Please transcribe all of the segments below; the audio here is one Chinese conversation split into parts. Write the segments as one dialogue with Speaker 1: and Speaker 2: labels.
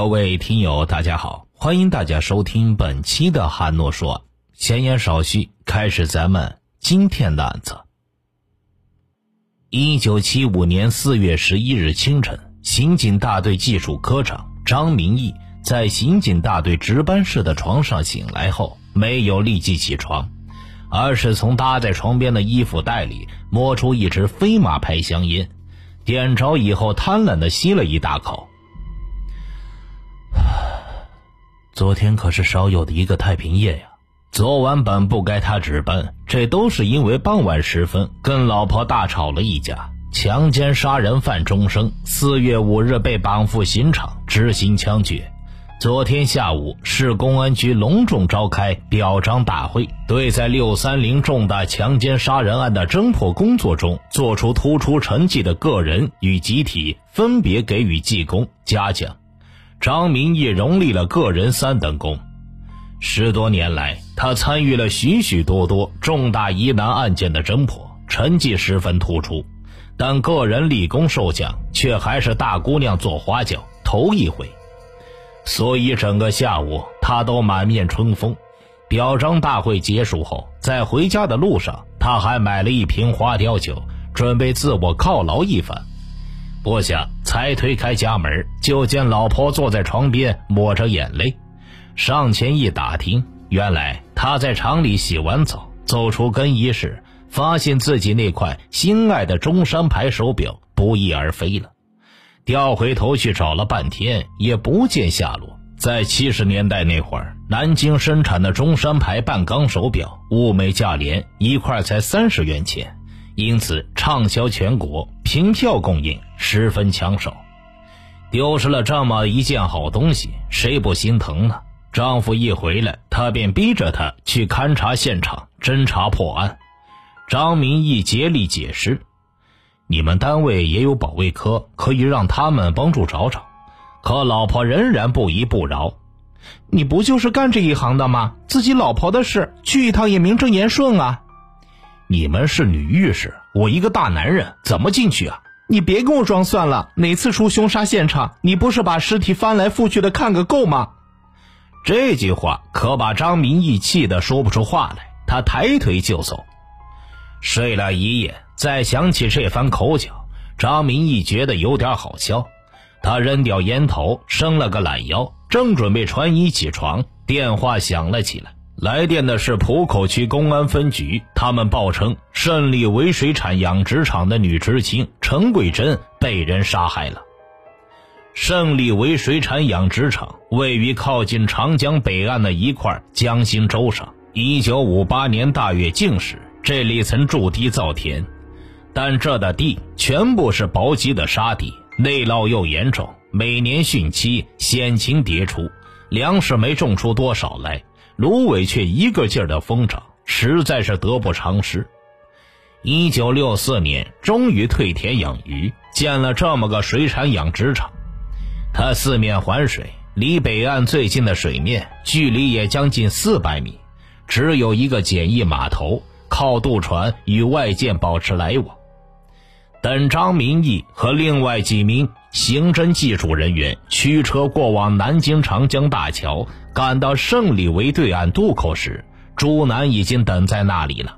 Speaker 1: 各位听友，大家好，欢迎大家收听本期的汉诺说。闲言少叙，开始咱们今天的案子。一九七五年四月十一日清晨，刑警大队技术科长张明义在刑警大队值班室的床上醒来后，没有立即起床，而是从搭在床边的衣服袋里摸出一支飞马牌香烟，点着以后，贪婪的吸了一大口。昨天可是少有的一个太平夜呀！昨晚本不该他值班，这都是因为傍晚时分跟老婆大吵了一架。强奸杀人犯钟生，四月五日被绑赴刑场执行枪决。昨天下午，市公安局隆重召开表彰大会，对在六三零重大强奸杀人案的侦破工作中做出突出成绩的个人与集体，分别给予记功嘉奖。张明义荣立了个人三等功。十多年来，他参与了许许多多重大疑难案件的侦破，成绩十分突出。但个人立功受奖，却还是大姑娘做花轿头一回。所以整个下午，他都满面春风。表彰大会结束后，在回家的路上，他还买了一瓶花雕酒，准备自我犒劳一番。不想才推开家门，就见老婆坐在床边抹着眼泪。上前一打听，原来他在厂里洗完澡，走出更衣室，发现自己那块心爱的中山牌手表不翼而飞了。调回头去找了半天，也不见下落。在七十年代那会儿，南京生产的中山牌半钢手表，物美价廉，一块才三十元钱。因此畅销全国，凭票供应十分抢手。丢失了这么一件好东西，谁不心疼呢？丈夫一回来，她便逼着他去勘察现场，侦查破案。张明义竭力解释：“你们单位也有保卫科，可以让他们帮助找找。”可老婆仍然不依不饶：“
Speaker 2: 你不就是干这一行的吗？自己老婆的事，去一趟也名正言顺啊。”
Speaker 1: 你们是女浴室，我一个大男人怎么进去啊？
Speaker 2: 你别跟我装蒜了！哪次出凶杀现场，你不是把尸体翻来覆去的看个够吗？
Speaker 1: 这句话可把张明义气得说不出话来，他抬腿就走。睡了一夜，再想起这番口角，张明义觉得有点好笑。他扔掉烟头，伸了个懒腰，正准备穿衣起床，电话响了起来。来电的是浦口区公安分局，他们报称胜利围水产养殖场的女知青陈桂珍被人杀害了。胜利围水产养殖场位于靠近长江北岸的一块江心洲上。一九五八年大跃进时，这里曾筑堤造田，但这的地全部是薄积的沙地，内涝又严重，每年汛期险情迭出，粮食没种出多少来。芦苇却一个劲儿的疯长，实在是得不偿失。一九六四年，终于退田养鱼，建了这么个水产养殖场。它四面环水，离北岸最近的水面距离也将近四百米，只有一个简易码头，靠渡船与外界保持来往。等张明义和另外几名刑侦技术人员驱车过往南京长江大桥。赶到胜利围对岸渡口时，朱楠已经等在那里了。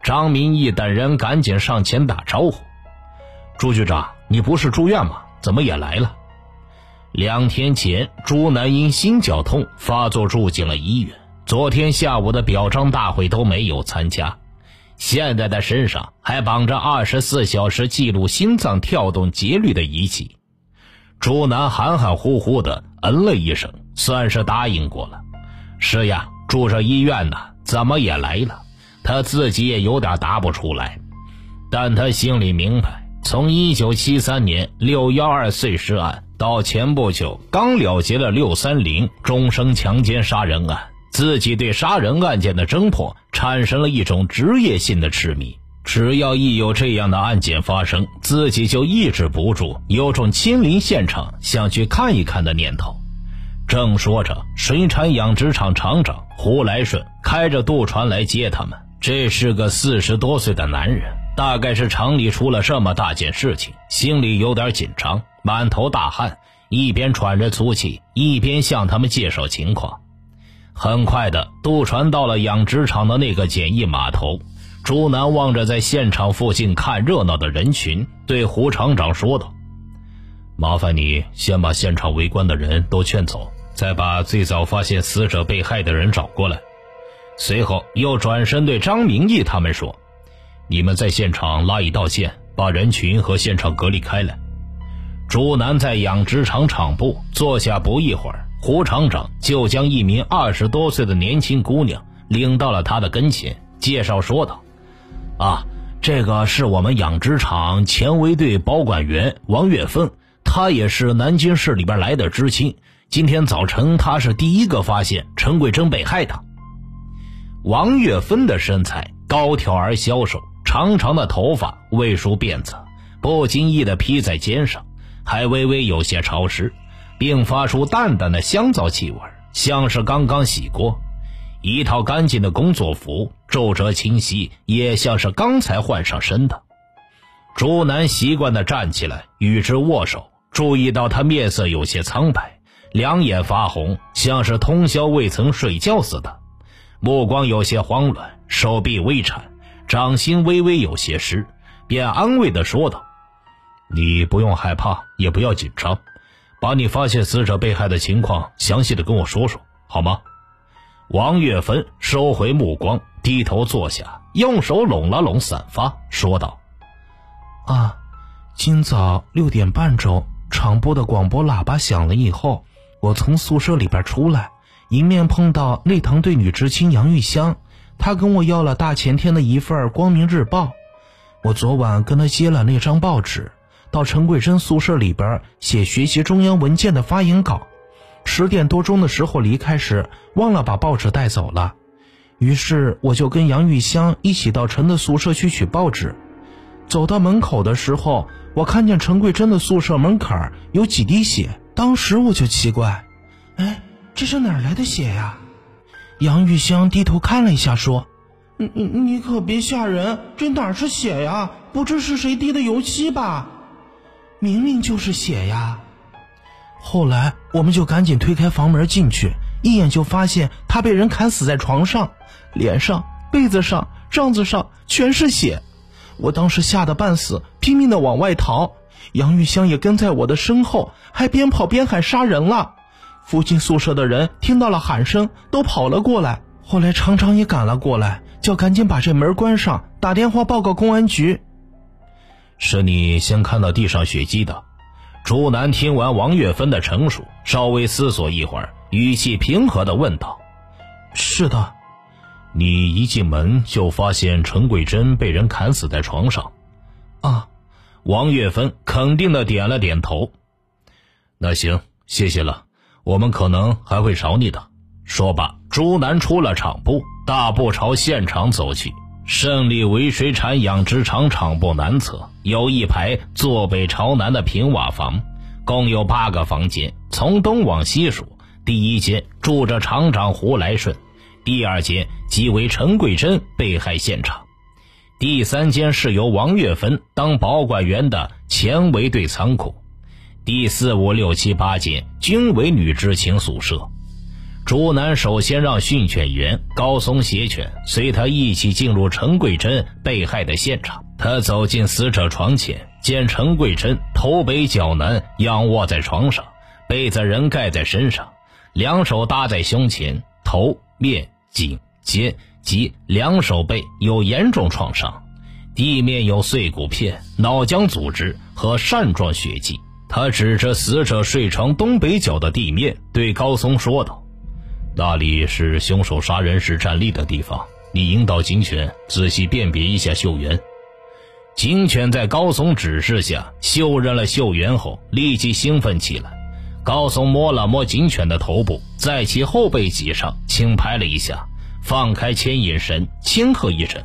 Speaker 1: 张明义等人赶紧上前打招呼：“朱局长，你不是住院吗？怎么也来了？”两天前，朱楠因心绞痛发作住进了医院，昨天下午的表彰大会都没有参加。现在他身上还绑着二十四小时记录心脏跳动节律的仪器。朱楠含含糊糊的嗯了一声。算是答应过了，是呀，住上医院呢，怎么也来了？他自己也有点答不出来，但他心里明白，从一九七三年六幺二碎尸案到前不久刚了结了六三零终生强奸杀人案，自己对杀人案件的侦破产生了一种职业性的痴迷。只要一有这样的案件发生，自己就抑制不住有种亲临现场想去看一看的念头。正说着，水产养殖场厂长胡来顺开着渡船来接他们。这是个四十多岁的男人，大概是厂里出了这么大件事情，心里有点紧张，满头大汗，一边喘着粗气，一边向他们介绍情况。很快的，渡船到了养殖场的那个简易码头。朱南望着在现场附近看热闹的人群，对胡厂长说道：“麻烦你先把现场围观的人都劝走，再把最早发现死者被害的人找过来。”随后又转身对张明义他们说：“你们在现场拉一道线，把人群和现场隔离开来。”朱南在养殖场场部坐下不一会儿，胡厂长就将一名二十多岁的年轻姑娘领到了他的跟前，介绍说道。啊，这个是我们养殖场前卫队保管员王月芬，她也是南京市里边来的知青。今天早晨，她是第一个发现陈桂珍被害的。王月芬的身材高挑而消瘦，长长的头发未梳辫子，不经意的披在肩上，还微微有些潮湿，并发出淡淡的香皂气味，像是刚刚洗过。一套干净的工作服，皱褶清晰，也像是刚才换上身的。朱南习惯地站起来与之握手，注意到他面色有些苍白，两眼发红，像是通宵未曾睡觉似的，目光有些慌乱，手臂微颤，掌心微微有些湿，便安慰地说道：“你不用害怕，也不要紧张，把你发现死者被害的情况详细的跟我说说，好吗？”王月芬收回目光，低头坐下，用手拢了拢散发，说道：“
Speaker 2: 啊，今早六点半钟，厂部的广播喇叭响了以后，我从宿舍里边出来，迎面碰到内堂队女知青杨玉香，她跟我要了大前天的一份《光明日报》，我昨晚跟她接了那张报纸，到陈桂珍宿舍里边写学习中央文件的发言稿。”十点多钟的时候离开时，忘了把报纸带走了，于是我就跟杨玉香一起到陈的宿舍去取报纸。走到门口的时候，我看见陈桂珍的宿舍门槛有几滴血，当时我就奇怪，哎，这是哪来的血呀？杨玉香低头看了一下，说：“你你你可别吓人，这哪是血呀？不知是谁滴的油漆吧？明明就是血呀！”后来我们就赶紧推开房门进去，一眼就发现他被人砍死在床上，脸上、被子上、帐子上全是血。我当时吓得半死，拼命的往外逃。杨玉香也跟在我的身后，还边跑边喊杀人了。附近宿舍的人听到了喊声，都跑了过来。后来厂长也赶了过来，叫赶紧把这门关上，打电话报告公安局。
Speaker 1: 是你先看到地上血迹的。朱南听完王月芬的陈述，稍微思索一会儿，语气平和地问道：“
Speaker 2: 是的，
Speaker 1: 你一进门就发现陈桂珍被人砍死在床上。”
Speaker 2: 啊，
Speaker 1: 王月芬肯定地点了点头。那行，谢谢了，我们可能还会找你的。说罢，朱南出了厂部，大步朝现场走去。胜利围水产养殖场厂部南侧有一排坐北朝南的平瓦房，共有八个房间。从东往西数，第一间住着厂长胡来顺，第二间即为陈桂珍被害现场，第三间是由王月芬当保管员的前卫队仓库，第四五六七八间均为女知青宿舍。朱南首先让训犬员高松携犬随他一起进入陈桂珍被害的现场。他走进死者床前，见陈桂珍头北脚南，仰卧在床上，被子仍盖在身上，两手搭在胸前，头、面、颈、肩及两手背有严重创伤，地面有碎骨片、脑浆组织和扇状血迹。他指着死者睡床东北角的地面，对高松说道。那里是凶手杀人时站立的地方，你引导警犬仔细辨别一下嗅源。警犬在高松指示下嗅认了嗅源后，立即兴奋起来。高松摸了摸警犬的头部，在其后背脊上轻拍了一下，放开牵引绳，轻喝一声：“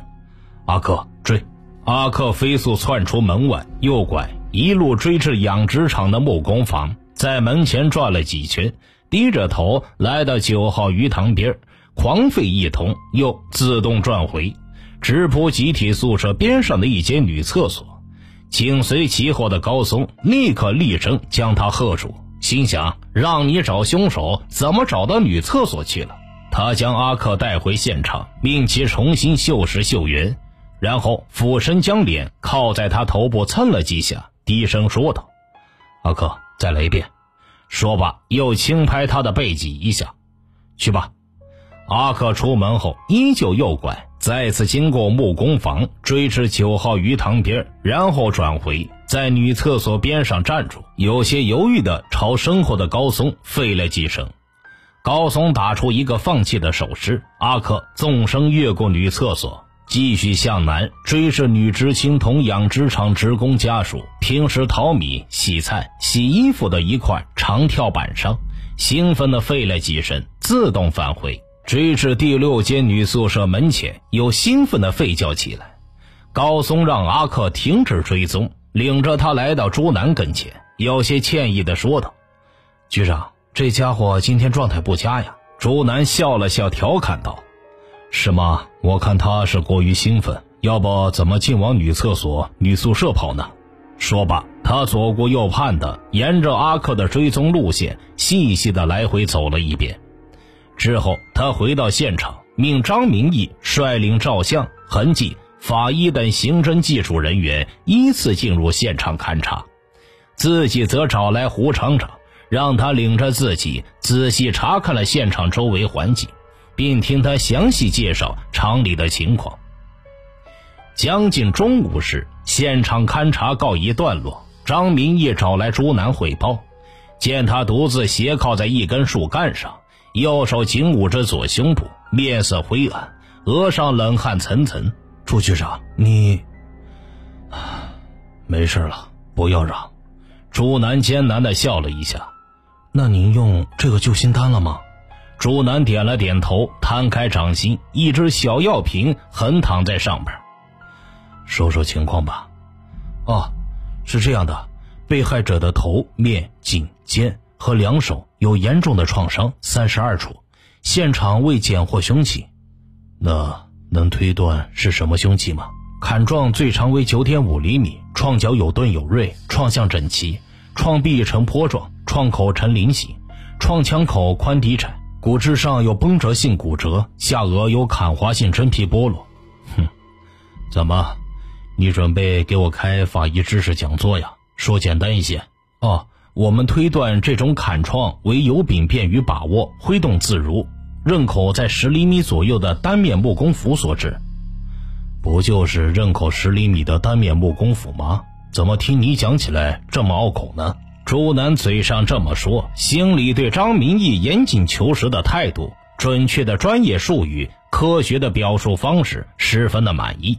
Speaker 1: 阿克，追！”阿克飞速窜出门外，右拐，一路追至养殖场的木工房，在门前转了几圈。低着头来到九号鱼塘边狂吠一通，又自动转回，直扑集体宿舍边上的一间女厕所。紧随其后的高松立刻厉声将他喝住，心想让你找凶手，怎么找到女厕所去了？他将阿克带回现场，命其重新绣实绣圆，然后俯身将脸靠在他头部蹭了几下，低声说道：“阿克，再来一遍。”说罢，又轻拍他的背脊一下：“去吧。”阿克出门后，依旧右拐，再次经过木工房，追至九号鱼塘边，然后转回，在女厕所边上站住，有些犹豫地朝身后的高松吠了几声。高松打出一个放弃的手势，阿克纵身越过女厕所，继续向南追至女知青同养殖场职工家属平时淘米、洗菜、洗衣服的一块长跳板上，兴奋地吠了几声，自动返回。追至第六间女宿舍门前，又兴奋地吠叫起来。高松让阿克停止追踪，领着他来到朱楠跟前，有些歉意地说道：“
Speaker 2: 局长，这家伙今天状态不佳呀。”
Speaker 1: 朱楠笑了笑，调侃道：“是吗？我看他是过于兴奋，要不怎么竟往女厕所、女宿舍跑呢？”说罢，他左顾右盼的沿着阿克的追踪路线，细细的来回走了一遍。之后，他回到现场，命张明义率领照相、痕迹、法医等刑侦技术人员依次进入现场勘查，自己则找来胡厂长，让他领着自己仔细查看了现场周围环境，并听他详细介绍厂里的情况。将近中午时，现场勘查告一段落。张明义找来朱南汇报，见他独自斜靠在一根树干上。右手紧捂着左胸部，面色灰暗，额上冷汗涔涔。
Speaker 2: 朱局长，你没事了，不要嚷。
Speaker 1: 朱南艰难地笑了一下。
Speaker 2: 那您用这个救心丹了吗？
Speaker 1: 朱南点了点头，摊开掌心，一只小药瓶横躺在上边。
Speaker 2: 说说情况吧。哦，是这样的，被害者的头、面、颈、肩。和两手有严重的创伤，三十二处，现场未检获凶器，那能推断是什么凶器吗？砍状最长为九点五厘米，创角有钝有锐，创向整齐，创壁呈坡状，创口呈菱形，创枪口宽底窄，骨质上有崩折性骨折，下颚有砍划性真皮剥落。
Speaker 1: 哼，怎么，你准备给我开法医知识讲座呀？说简单一些。
Speaker 2: 哦。我们推断这种砍创为油柄便于把握，挥动自如，刃口在十厘米左右的单面木工斧所致。
Speaker 1: 不就是刃口十厘米的单面木工斧吗？怎么听你讲起来这么拗口呢？朱南嘴上这么说，心里对张明义严谨求实的态度、准确的专业术语、科学的表述方式十分的满意。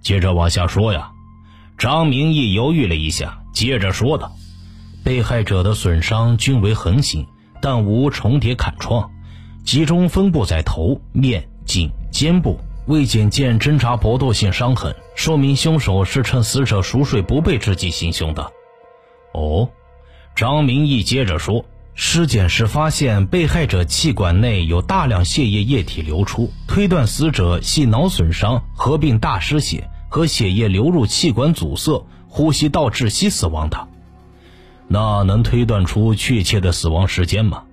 Speaker 1: 接着往下说呀，张明义犹豫了一下，接着说道。
Speaker 2: 被害者的损伤均为横行，但无重叠砍创，集中分布在头、面、颈、肩部，未检见挣扎搏斗性伤痕，说明凶手是趁死者熟睡不备之际行凶的。
Speaker 1: 哦，张明义接着说，
Speaker 2: 尸检时发现被害者气管内有大量血液液体流出，推断死者系脑损伤合并大失血和血液流入气管阻塞、呼吸道窒息死亡的。
Speaker 1: 那能推断出确切的死亡时间吗？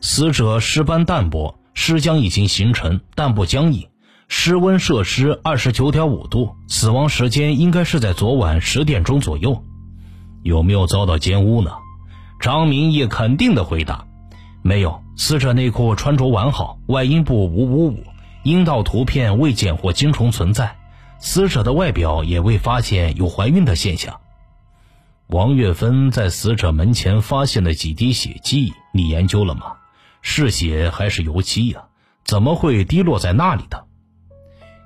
Speaker 2: 死者尸斑淡薄，尸僵已经形成，但不僵硬。室温摄氏二十九点五度，死亡时间应该是在昨晚十点钟左右。
Speaker 1: 有没有遭到奸污呢？
Speaker 2: 张明义肯定的回答：没有。死者内裤穿着完好，外阴部无污物，阴道图片未检获精虫存在，死者的外表也未发现有怀孕的现象。
Speaker 1: 王月芬在死者门前发现的几滴血迹，你研究了吗？是血还是油漆呀？怎么会滴落在那里的？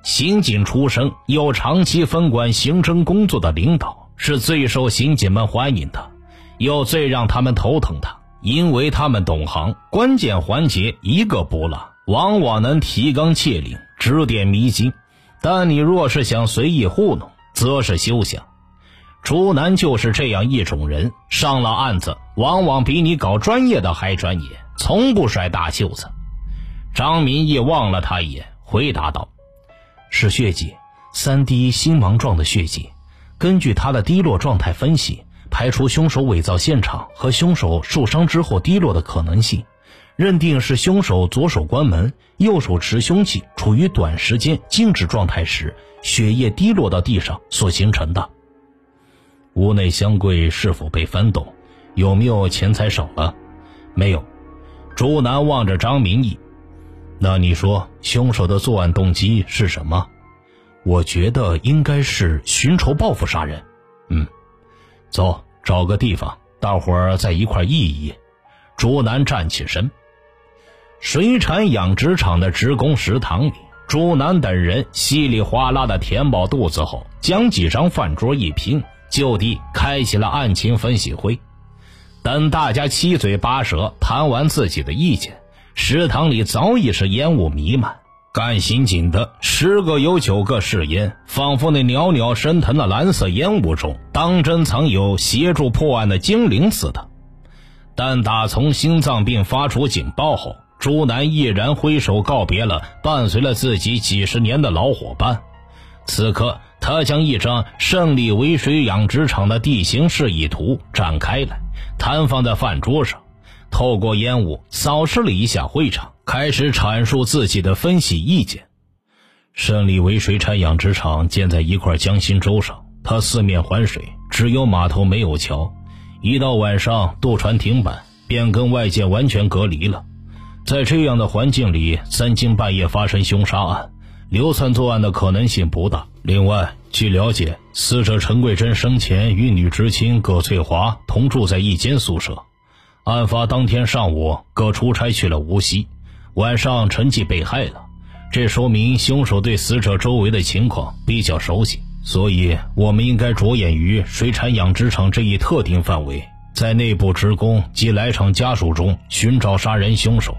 Speaker 1: 刑警出身又长期分管刑侦工作的领导，是最受刑警们欢迎的，又最让他们头疼的，因为他们懂行，关键环节一个不落，往往能提纲挈领，指点迷津。但你若是想随意糊弄，则是休想。朱南就是这样一种人，上了案子，往往比你搞专业的还专业，从不甩大袖子。张明义望了他一眼，回答道：“
Speaker 2: 是血迹，三滴星芒状的血迹。根据他的滴落状态分析，排除凶手伪造现场和凶手受伤之后滴落的可能性，认定是凶手左手关门，右手持凶器，处于短时间静止状态时，血液滴落到地上所形成的。
Speaker 1: 屋内箱柜是否被翻动？有没有钱财少了？
Speaker 2: 没有。
Speaker 1: 朱南望着张明义，那你说凶手的作案动机是什么？
Speaker 2: 我觉得应该是寻仇报复杀人。
Speaker 1: 嗯。走，找个地方，大伙儿在一块议议。朱南站起身。水产养殖场的职工食堂里，朱南等人稀里哗啦的填饱肚子后，将几张饭桌一拼，就地开启了案情分析会。等大家七嘴八舌谈完自己的意见，食堂里早已是烟雾弥漫。干刑警的十个有九个是烟，仿佛那袅袅升腾的蓝色烟雾中，当真藏有协助破案的精灵似的。但打从心脏病发出警报后，朱南毅然挥手告别了伴随了自己几十年的老伙伴。此刻，他将一张胜利围水养殖场的地形示意图展开来，摊放在饭桌上。透过烟雾扫视了一下会场，开始阐述自己的分析意见。胜利围水产养殖场建在一块江心洲上，它四面环水，只有码头没有桥。一到晚上，渡船停板，便跟外界完全隔离了。在这样的环境里，三更半夜发生凶杀案，流窜作案的可能性不大。另外，据了解，死者陈桂珍生前与女知青葛翠华同住在一间宿舍。案发当天上午，葛出差去了无锡，晚上陈记被害了。这说明凶手对死者周围的情况比较熟悉，所以我们应该着眼于水产养殖场这一特定范围，在内部职工及来场家属中寻找杀人凶手。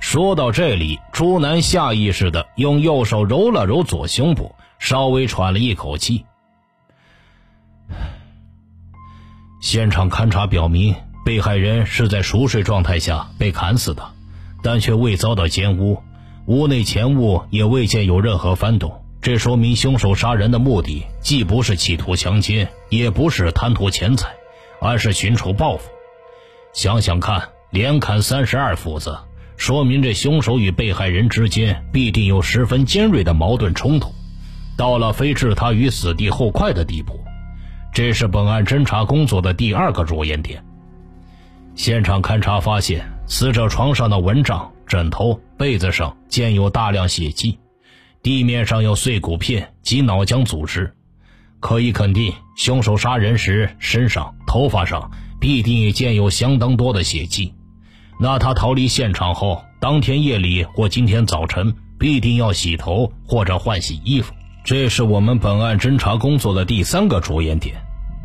Speaker 1: 说到这里，朱南下意识的用右手揉了揉左胸部，稍微喘了一口气。现场勘查表明。被害人是在熟睡状态下被砍死的，但却未遭到奸污，屋内钱物也未见有任何翻动。这说明凶手杀人的目的既不是企图强奸，也不是贪图钱财，而是寻仇报复。想想看，连砍三十二斧子，说明这凶手与被害人之间必定有十分尖锐的矛盾冲突，到了非置他于死地后快的地步。这是本案侦查工作的第二个着眼点。现场勘查发现，死者床上的蚊帐、枕头、被子上见有大量血迹，地面上有碎骨片及脑浆组织，可以肯定，凶手杀人时身上、头发上必定也见有相当多的血迹。那他逃离现场后，当天夜里或今天早晨必定要洗头或者换洗衣服，这是我们本案侦查工作的第三个着眼点。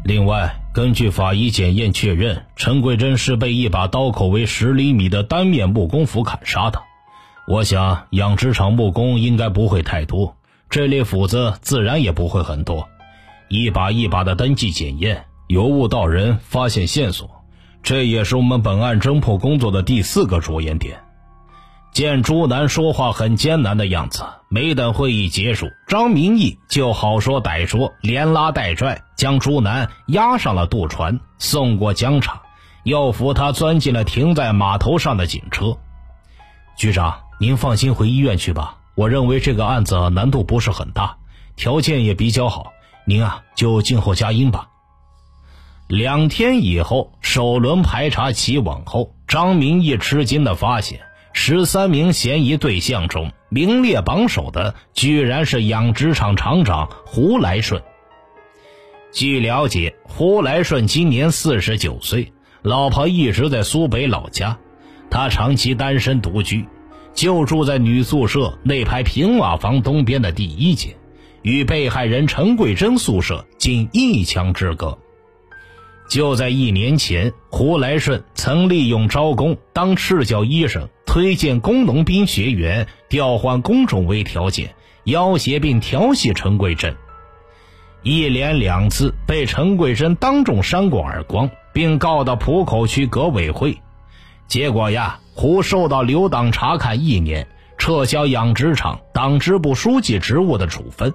Speaker 1: 另外，根据法医检验确认，陈桂珍是被一把刀口为十厘米的单面木工斧砍杀的。我想，养殖场木工应该不会太多，这类斧子自然也不会很多。一把一把的登记检验，由物到人，发现线索，这也是我们本案侦破工作的第四个着眼点。见朱南说话很艰难的样子，没等会议结束，张明义就好说歹说，连拉带拽，将朱南押上了渡船，送过江场，又扶他钻进了停在码头上的警车。
Speaker 2: 局长，您放心回医院去吧。我认为这个案子难度不是很大，条件也比较好，您啊就静候佳音吧。
Speaker 1: 两天以后，首轮排查起往后，张明义吃惊的发现。十三名嫌疑对象中，名列榜首的居然是养殖场厂长胡来顺。据了解，胡来顺今年四十九岁，老婆一直在苏北老家，他长期单身独居，就住在女宿舍那排平瓦房东边的第一间，与被害人陈桂珍宿舍仅一墙之隔。就在一年前，胡来顺曾利用招工当赤脚医生。推荐工农兵学员调换工种为条件，要挟并调戏陈桂珍，一连两次被陈桂珍当众扇过耳光，并告到浦口区革委会。结果呀，胡受到留党察看一年，撤销养殖场党支部书记职务的处分，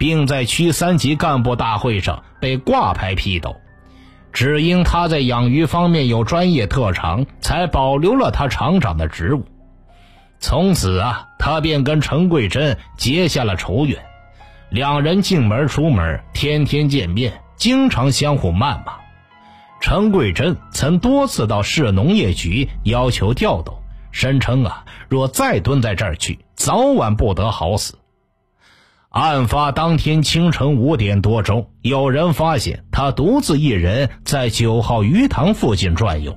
Speaker 1: 并在区三级干部大会上被挂牌批斗。只因他在养鱼方面有专业特长，才保留了他厂长的职务。从此啊，他便跟陈桂珍结下了仇怨。两人进门出门，天天见面，经常相互谩骂。陈桂珍曾多次到市农业局要求调动，声称啊，若再蹲在这儿去，早晚不得好死。案发当天清晨五点多钟，有人发现他独自一人在九号鱼塘附近转悠。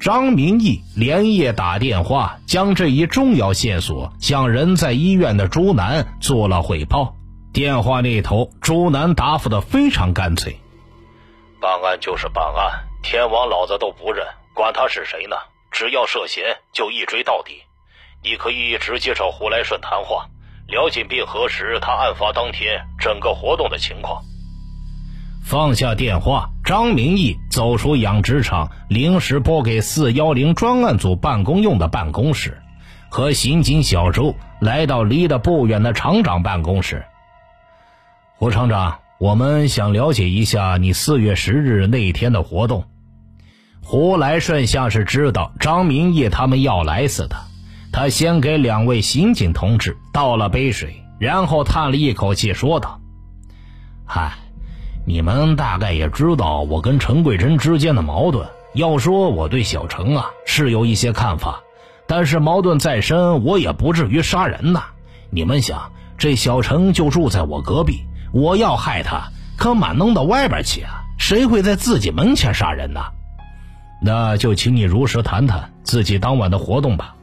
Speaker 1: 张明义连夜打电话，将这一重要线索向人在医院的朱楠做了汇报。电话那头，朱楠答复的非常干脆：“
Speaker 3: 办案就是办案，天王老子都不认，管他是谁呢？只要涉嫌，就一追到底。你可以直接找胡来顺谈话，了解并核实他案发当天整个活动的情况。”
Speaker 1: 放下电话，张明义走出养殖场临时拨给四幺零专案组办公用的办公室，和刑警小周来到离得不远的厂长办公室。胡厂长，我们想了解一下你四月十日那天的活动。胡来顺像是知道张明义他们要来似的，他先给两位刑警同志倒了杯水，然后叹了一口气说道：“嗨。”你们大概也知道我跟陈桂珍之间的矛盾。要说我对小陈啊是有一些看法，但是矛盾再深，我也不至于杀人呐。你们想，这小陈就住在我隔壁，我要害他，可满弄到外边去啊？谁会在自己门前杀人呢？那就请你如实谈谈自己当晚的活动吧。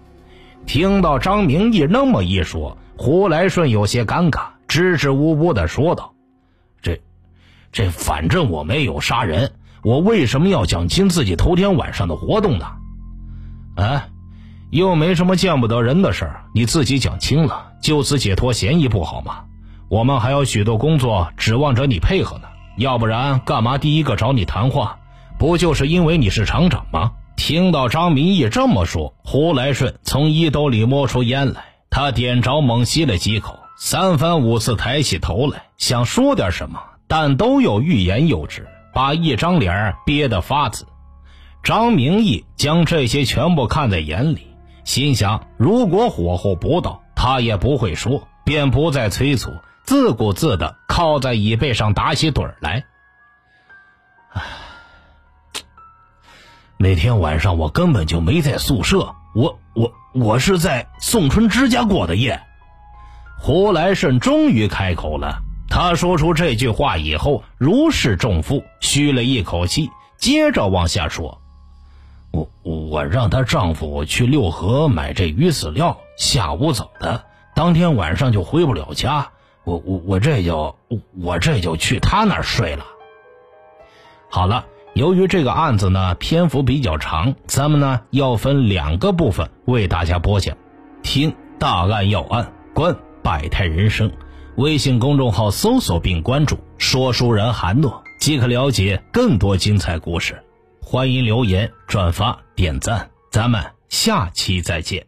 Speaker 1: 听到张明义那么一说，胡来顺有些尴尬，支支吾吾的说道。这这反正我没有杀人，我为什么要讲清自己头天晚上的活动呢？啊，又没什么见不得人的事儿，你自己讲清了，就此解脱嫌疑不好吗？我们还有许多工作指望着你配合呢，要不然干嘛第一个找你谈话？不就是因为你是厂长吗？听到张明义这么说，胡来顺从衣兜里摸出烟来，他点着猛吸了几口，三番五次抬起头来，想说点什么。但都有欲言又止，把一张脸憋得发紫。张明义将这些全部看在眼里，心想：如果火候不到，他也不会说，便不再催促，自顾自地靠在椅背上打起盹来。那天晚上我根本就没在宿舍，我我我是在宋春之家过的夜。胡来顺终于开口了。他说出这句话以后，如释重负，吁了一口气，接着往下说：“我我让她丈夫去六合买这鱼饲料，下午走的，当天晚上就回不了家。我我我这就我这就去他那儿睡了。”好了，由于这个案子呢篇幅比较长，咱们呢要分两个部分为大家播讲。听大案要案，观百态人生。微信公众号搜索并关注“说书人韩诺”，即可了解更多精彩故事。欢迎留言、转发、点赞，咱们下期再见。